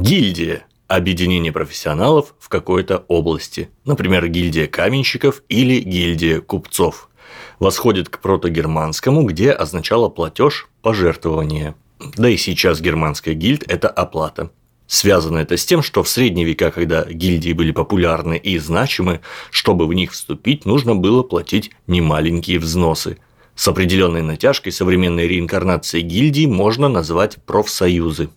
Гильдия – объединение профессионалов в какой-то области, например, гильдия каменщиков или гильдия купцов. Восходит к протогерманскому, где означало платеж, пожертвование. Да и сейчас германская гильд – это оплата. Связано это с тем, что в средние века, когда гильдии были популярны и значимы, чтобы в них вступить, нужно было платить немаленькие взносы. С определенной натяжкой современной реинкарнации гильдии можно назвать профсоюзы.